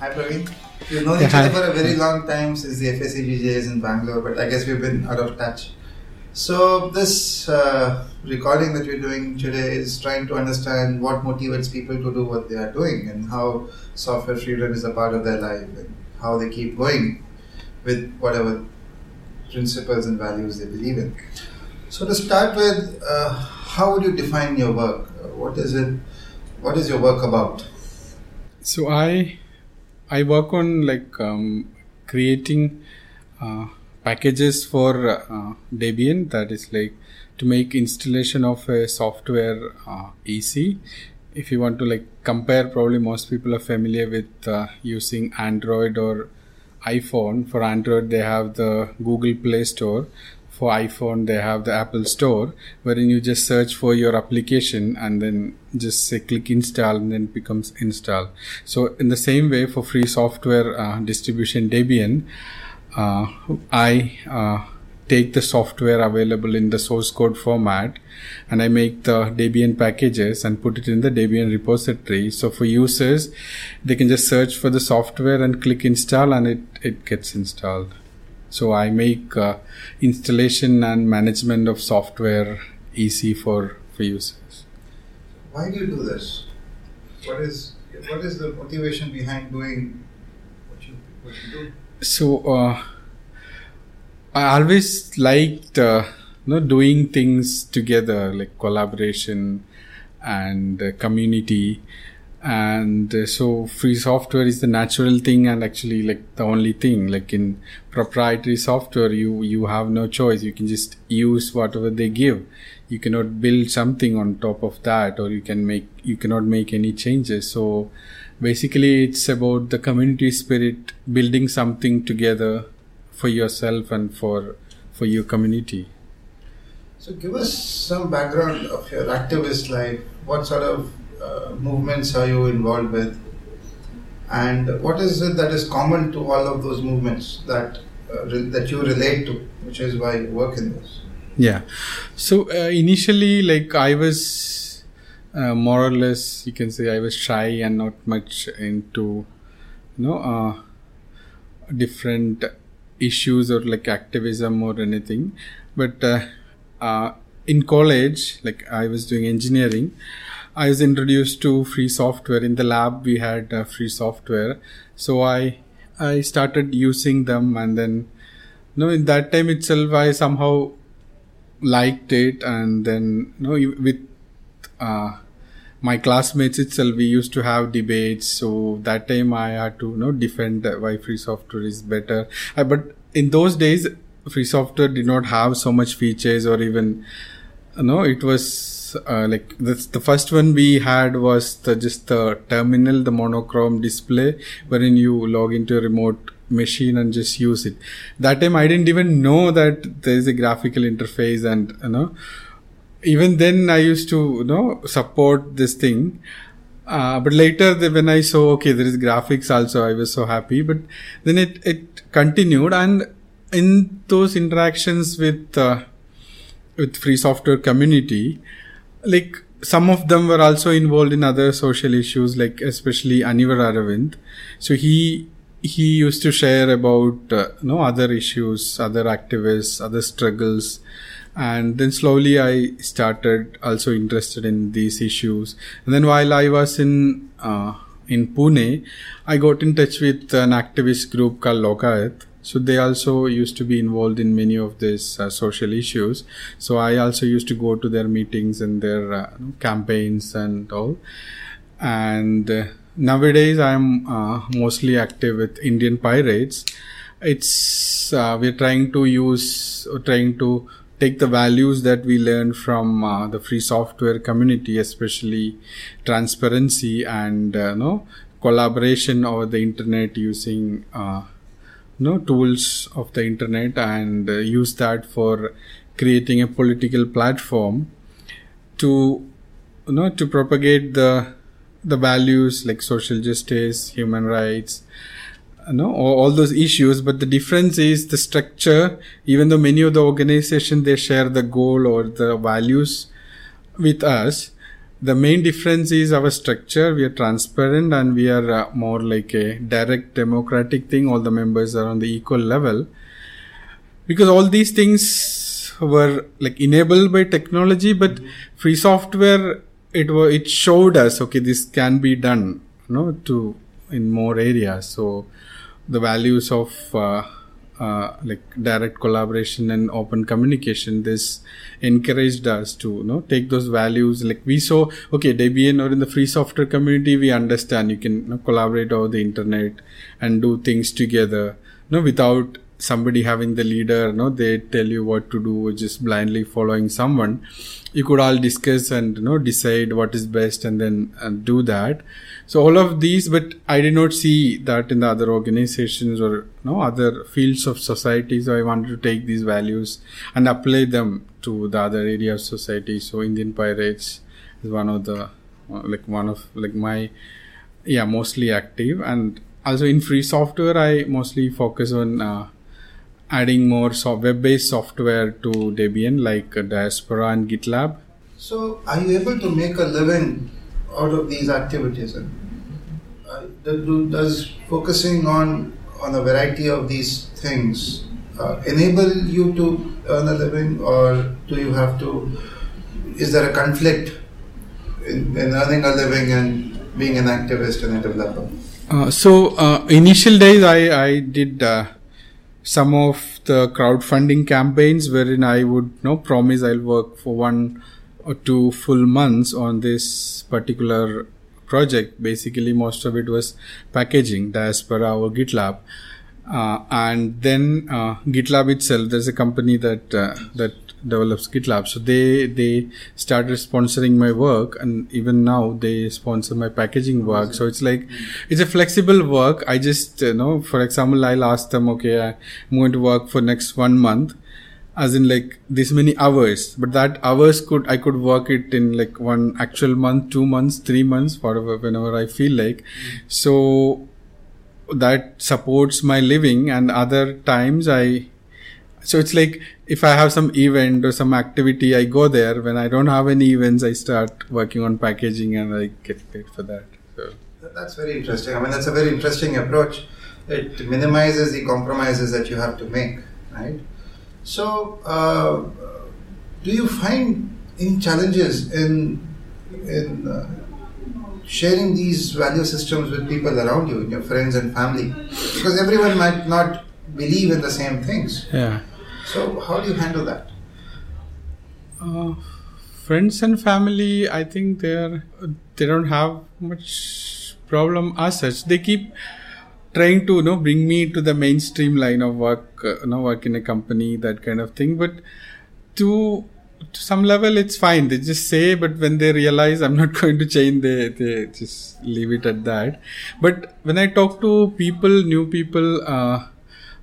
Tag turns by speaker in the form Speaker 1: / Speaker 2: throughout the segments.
Speaker 1: Hi, Praveen. We've known each other
Speaker 2: hi.
Speaker 1: for a very long time since the FSCGJs in Bangalore, but I guess we've been out of touch. So, this uh, recording that we're doing today is trying to understand what motivates people to do what they are doing and how software freedom is a part of their life and how they keep going with whatever principles and values they believe in. So, to start with, uh, how would you define your work? What is it? What is your work about?
Speaker 2: So I I work on like um, creating uh, packages for uh, Debian. That is like to make installation of a software uh, easy. If you want to like compare, probably most people are familiar with uh, using Android or iPhone. For Android, they have the Google Play Store. For iPhone, they have the Apple Store, wherein you just search for your application and then just say click install and then becomes install. So in the same way, for free software uh, distribution Debian, uh, I uh, take the software available in the source code format and I make the Debian packages and put it in the Debian repository. So for users, they can just search for the software and click install and it, it gets installed. So I make uh, installation and management of software easy for, for users.
Speaker 1: Why do you do this? What is what is the motivation behind doing what you what you do?
Speaker 2: So uh, I always liked uh, you know doing things together like collaboration and uh, community and uh, so free software is the natural thing and actually like the only thing. Like in proprietary software you you have no choice. You can just use whatever they give. You cannot build something on top of that or you can make you cannot make any changes. So basically it's about the community spirit building something together for yourself and for for your community.
Speaker 1: So give us some background of your activist life. What sort of uh, movements are you involved with? And what is it that is common to all of those movements that uh, re- that you relate to, which is why you work in this?
Speaker 2: yeah so uh, initially like i was uh, more or less you can say i was shy and not much into you know uh, different issues or like activism or anything but in college like i was doing engineering i was introduced to free software. In the lab we had uh, free software. So i i started using them and then you know in that time itself i somehow liked it. And then you know with uh, my classmates itself we used to have debates. So that time i had to you know defend why free software is better. Uh, but in those days free software did not have so much features or even you know it was uh, like the, the first one we had was the, just the terminal the monochrome display wherein you log into a remote machine and just use it. That time i didn't even know that there is a graphical interface and you know even then i used to you know support this thing. Uh, but later the, when i saw okay there is graphics also i was so happy. But then it it continued and in those interactions with uh, with free software community like some of them were also involved in other social issues like especially anivar aravind. So he he used to share about uh, you know other issues other activists other struggles. And then slowly i started also interested in these issues. And then while i was in uh, in pune i got in touch with an activist group called lokayat so they also used to be involved in many of these uh, social issues. So i also used to go to their meetings and their uh, campaigns and all. And uh, nowadays i'm uh, mostly active with indian pirates. It's uh, we're trying to use trying to take the values that we learn from uh, the free software community especially transparency and uh, no collaboration over the internet using uh, no tools of the internet and uh, use that for creating a political platform to you know to propagate the the values like social justice human rights you know all, all those issues. But the difference is the structure. Even though many of the organization they share the goal or the values with us the main difference is our structure. We are transparent and we are uh, more like a direct democratic thing. All the members are on the equal level. Because all these things were like enabled by technology but free software it was it showed us okay this can be done you know to in more areas. So the values of uh, uh, like direct collaboration and open communication this encouraged us to you know take those values. Like we saw okay debian or in the free software community we understand you can you know, collaborate over the internet and do things together you know without somebody having the leader you know they tell you what to do just blindly following someone. You could all discuss and you know decide what is best and then do that. So all of these but i did not see that in the other organizations or you know other fields of society. So i wanted to take these values and apply them to the other area of society. So indian pirates is one of the like one of like my yeah mostly active. And also in free software i mostly focus on uh, adding more so web-based software to Debian like Diaspora and GitLab.
Speaker 1: So, are you able to make a living out of these activities? Uh, does focusing on on a variety of these things uh, enable you to earn a living, or do you have to? Is there a conflict in, in earning a living and being an activist and a developer?
Speaker 2: Uh, so, uh, initial days I I did uh, some of the crowdfunding campaigns wherein I would you know promise I'll work for one or two full months on this particular project. Basically, most of it was packaging, Diaspora or GitLab. Uh, and then uh, GitLab itself, there's a company that uh, that develops GitLab. So they they started sponsoring my work, and even now they sponsor my packaging work. So it's like it's a flexible work. I just you know, for example, I'll ask them, okay, I'm going to work for next one month, as in like this many hours. But that hours could I could work it in like one actual month, two months, three months, whatever, whenever I feel like. So that supports my living and other times i so it's like if I have some event or some activity, I go there. When I don't have any events, I start working on packaging and I get paid for that. So
Speaker 1: that's very interesting. I mean, that's a very interesting approach. It minimizes the compromises that you have to make, right? So, uh, do you find any challenges in in uh, sharing these value systems with people around you, your friends and family? Because everyone might not believe in the same things.
Speaker 2: Yeah.
Speaker 1: So, how do you handle that?
Speaker 2: Uh, friends and family, I think they're they don't have much problem as such. They keep trying to you know bring me to the mainstream line of work, uh, you know, work in a company, that kind of thing. But to to some level, it's fine. They just say, but when they realize I'm not going to change, they they just leave it at that. But when I talk to people, new people. Uh,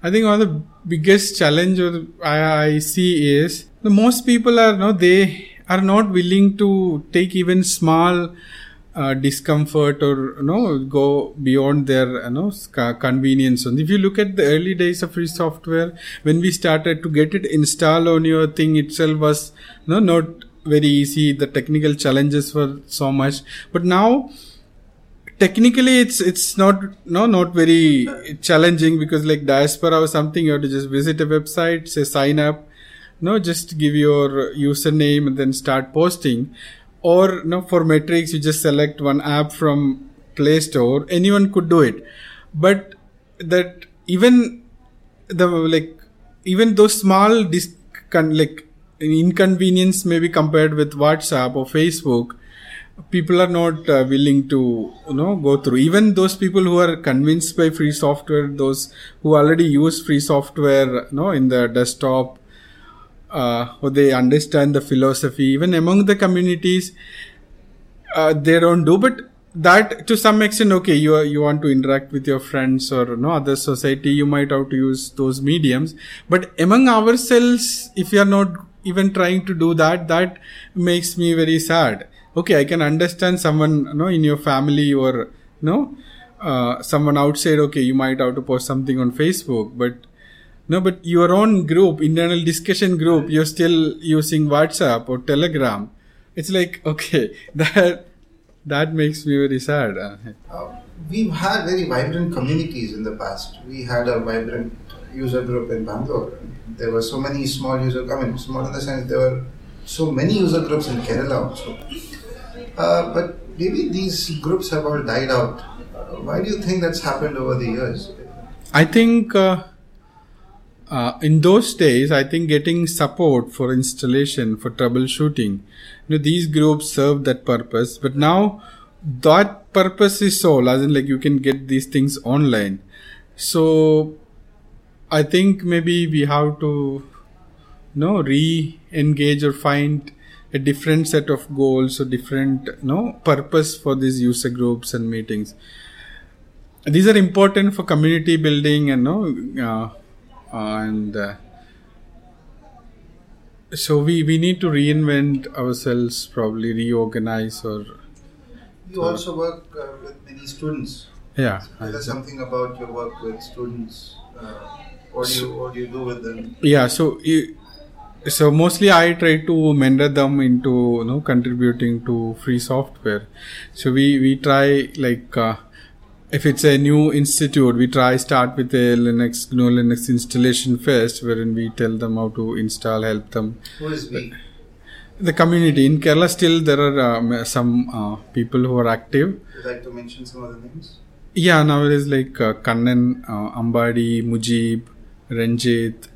Speaker 2: I think one of the biggest challenge I, I see is the most people are no they are not willing to take even small uh, discomfort or you know go beyond their you know convenience. And if you look at the early days of free software when we started to get it installed on your thing itself was you know, not very easy. The technical challenges were so much. But now technically it's it's not no not very challenging because like diaspora or something you have to just visit a website say sign up no just give your username and then start posting. Or no for Matrix you just select one app from play store. Anyone could do it. But that even the like even those small dis- like inconvenience maybe compared with whatsapp or facebook people are not uh, willing to you know go through. Even those people who are convinced by free software those who already use free software you know in the desktop uh, or they understand the philosophy even among the communities uh, they don't do. But that to some extent okay you are, you want to interact with your friends or you know other society you might have to use those mediums. But among ourselves if you are not even trying to do that that makes me very sad. Okay i can understand someone you know in your family or you know uh, someone outside okay you might have to post something on facebook but no but your own group internal discussion group you're still using whatsapp or telegram. It's like okay that that makes me very sad. Uh,
Speaker 1: we've had very vibrant communities in the past. We had a vibrant user group in Bangalore. There were so many small user. I mean, small in the sense there were so many user groups in Kerala also. Uh, but maybe these groups have all died out. Uh, why do you think that's happened over the years?
Speaker 2: I think uh, uh, in those days, I think getting support for installation for troubleshooting, you know, these groups served that purpose. But now that purpose is sold, as in like you can get these things online. So I think maybe we have to, you know, re-engage or find a different set of goals or different, you know, purpose for these user groups and meetings these are important for community building and no uh, and uh, so we we need to reinvent ourselves probably reorganize or
Speaker 1: You also work uh, with many students.
Speaker 2: yeah
Speaker 1: Tell us something about your work with students. Uh, what do you what do you do with them?
Speaker 2: yeah so you- so mostly i try to mentor them into you know contributing to free software so we we try like uh, if it's a new institute we try start with a linux GNU linux installation first wherein we tell them how to install help them
Speaker 1: Who is we?
Speaker 2: the community in kerala still there are um, some uh, people who are active
Speaker 1: Would you like to mention some other names?
Speaker 2: yeah nowadays like uh, kannan uh, ambadi mujib ranjit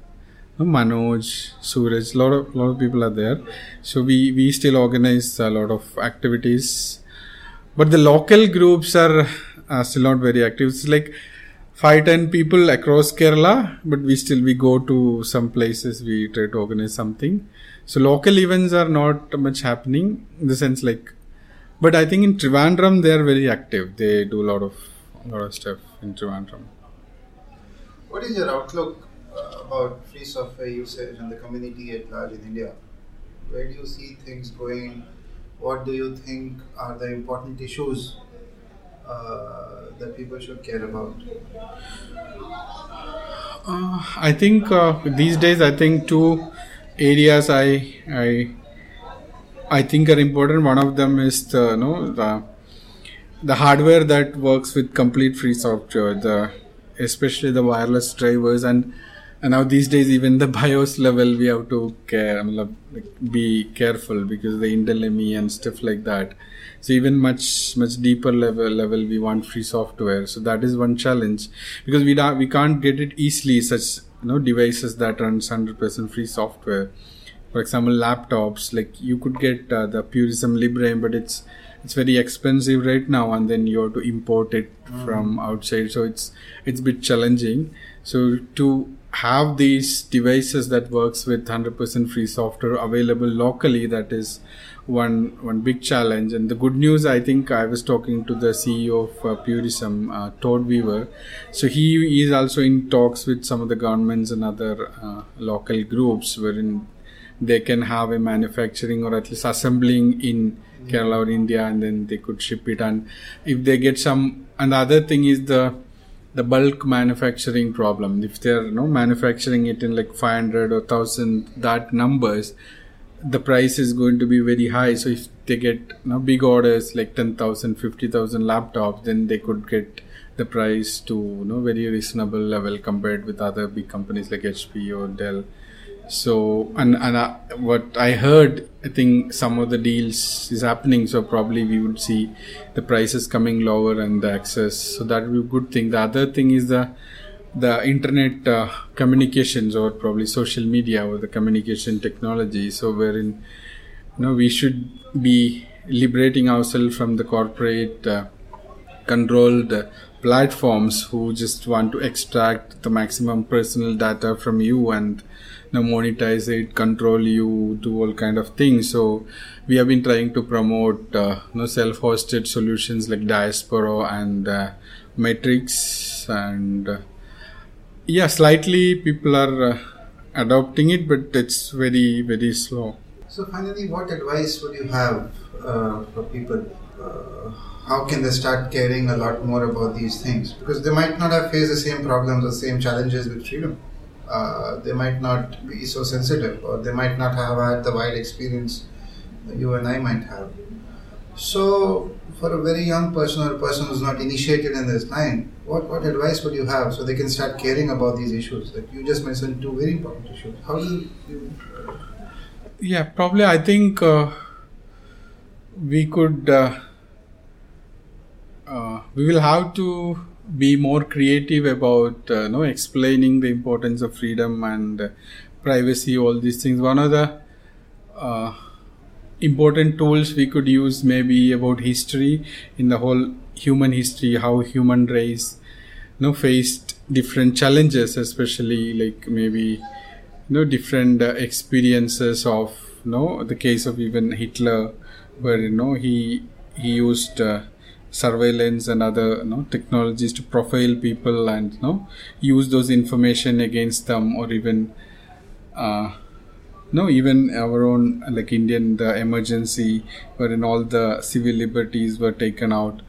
Speaker 2: manoj suraj lot of lot of people are there. So we we still organize a lot of activities. But the local groups are uh, still not very active. It's like five ten people across kerala but we still we go to some places we try to organize something. So local events are not much happening in the sense like but i think in trivandrum they are very active. They do a lot of a lot of stuff in trivandrum
Speaker 1: What is your outlook uh, about free software usage and the community at large in India? Where do you see things going? What do you think are the important issues uh, that people should care about?
Speaker 2: Uh, I think uh, these days, I think two areas I I I think are important. One of them is the you know the the hardware that works with complete free software, the especially the wireless drivers and and now these days even the BIOS level we have to care I mean, like, be careful because the Intel ME and stuff like that. So even much much deeper level level we want free software. So that is one challenge because we don't we can't get it easily such you know devices that runs hundred percent free software. For example, laptops like you could get uh, the Purism Librem, but it's it's very expensive right now, and then you have to import it from outside. So it's it's a bit challenging. So to have these devices that works with 100% free software available locally that is one one big challenge and the good news i think i was talking to the ceo of uh, purism uh, todd weaver so he is also in talks with some of the governments and other uh, local groups wherein they can have a manufacturing or at least assembling in kerala or india and then they could ship it. And if they get some and the other thing is the the bulk manufacturing problem. If they're you know manufacturing it in like 500 or 1000 that numbers the price is going to be very high. So if they get you know big orders like 10000 50000 laptops then they could get the price to you know very reasonable level compared with other big companies like hp or dell so and and what i heard i think some of the deals is happening so probably we would see the prices coming lower and the access. So that would be a good thing. The other thing is the the internet uh, communications or probably social media or the communication technology. So wherein you know we should be liberating ourselves from the corporate uh, controlled uh, platforms who just want to extract the maximum personal data from you and monetize it control you do all kind of things so we have been trying to promote uh, you know, self-hosted solutions like diaspora and uh, matrix and uh, yeah slightly people are uh, adopting it but it's very very slow
Speaker 1: So finally, what advice would you have uh, for people? How can they start caring a lot more about these things? Because they might not have faced the same problems or same challenges with freedom. Uh, they might not be so sensitive, or they might not have had the wide experience you and I might have. So, for a very young person or a person who's not initiated in this line, what, what advice would you have so they can start caring about these issues? that you just mentioned two very important issues. How do you.
Speaker 2: Yeah, probably I think uh, we could. Uh, uh, we will have to be more creative about uh, know, explaining the importance of freedom and uh, privacy all these things. One of the uh, important tools we could use maybe about history in the whole human history how human race you know faced different challenges especially like maybe you know different uh, experiences of you know the case of even hitler where you know he he used uh, surveillance and other you know, technologies to profile people and you know use those information against them or even uh, no even our own like indian the emergency wherein all the civil liberties were taken out.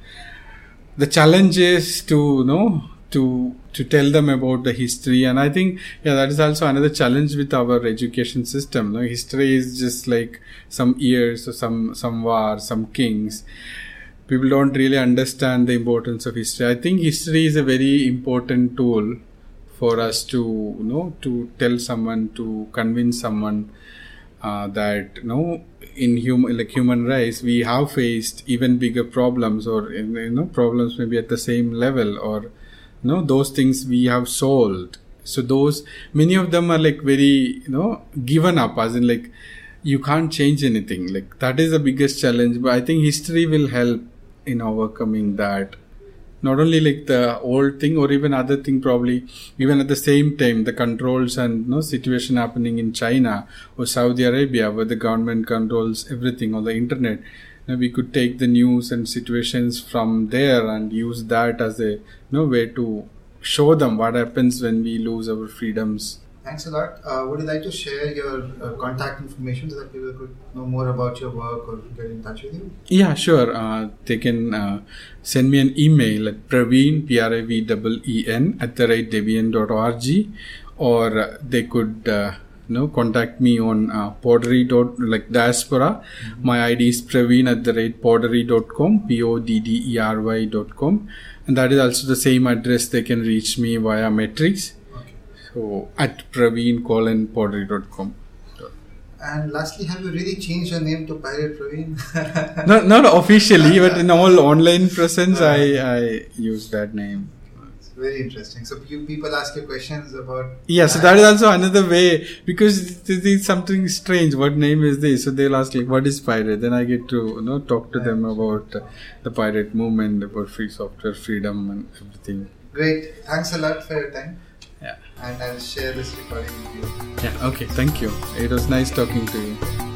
Speaker 2: The challenge is to you know to to tell them about the history. And i think yeah that is also another challenge with our education system. No history is just like some years or some some war some kings people don't really understand the importance of history. I think history is a very important tool for us to you know to tell someone to convince someone uh, that you know in human like human race we have faced even bigger problems or you know problems maybe at the same level or you know those things we have solved so those many of them are like very you know given up as in like you can't change anything like that is the biggest challenge but i think history will help in overcoming that. Not only like the old thing or even other thing probably even at the same time the controls and you know, situation happening in china or saudi arabia where the government controls everything on the internet you know, we could take the news and situations from there and use that as a you know, way to show them what happens when we lose our freedoms
Speaker 1: Thanks a lot. Uh, would you like to share your uh, contact information so that people could know more about your work or get in touch with you?
Speaker 2: Yeah, sure. Uh, they can uh, send me an email at praveen, P-R-A-V-E-N, at the rate debian.org or they could uh, you know, contact me on uh, poddery dot like diaspora. Mm-hmm. My ID is praveen at the rate poddery.com, P-O-D-D-E-R-Y dot com. And that is also the same address they can reach me via Matrix so at praveen:poddery.com.
Speaker 1: And lastly, have you really changed your name to Pirate Praveen?
Speaker 2: no, not officially, but in all online presence, I, I use that name.
Speaker 1: It's very interesting. So you people ask you questions about.
Speaker 2: Yeah, so that is also another way because this is something strange. What name is this? So they'll ask like, "What is pirate?" Then I get to you know talk to right. them about the pirate movement, about free software, freedom, and everything.
Speaker 1: Great. Thanks a lot for your time.
Speaker 2: Yeah.
Speaker 1: And I'll share this recording with you.
Speaker 2: Yeah, okay, thank you. It was nice talking to you.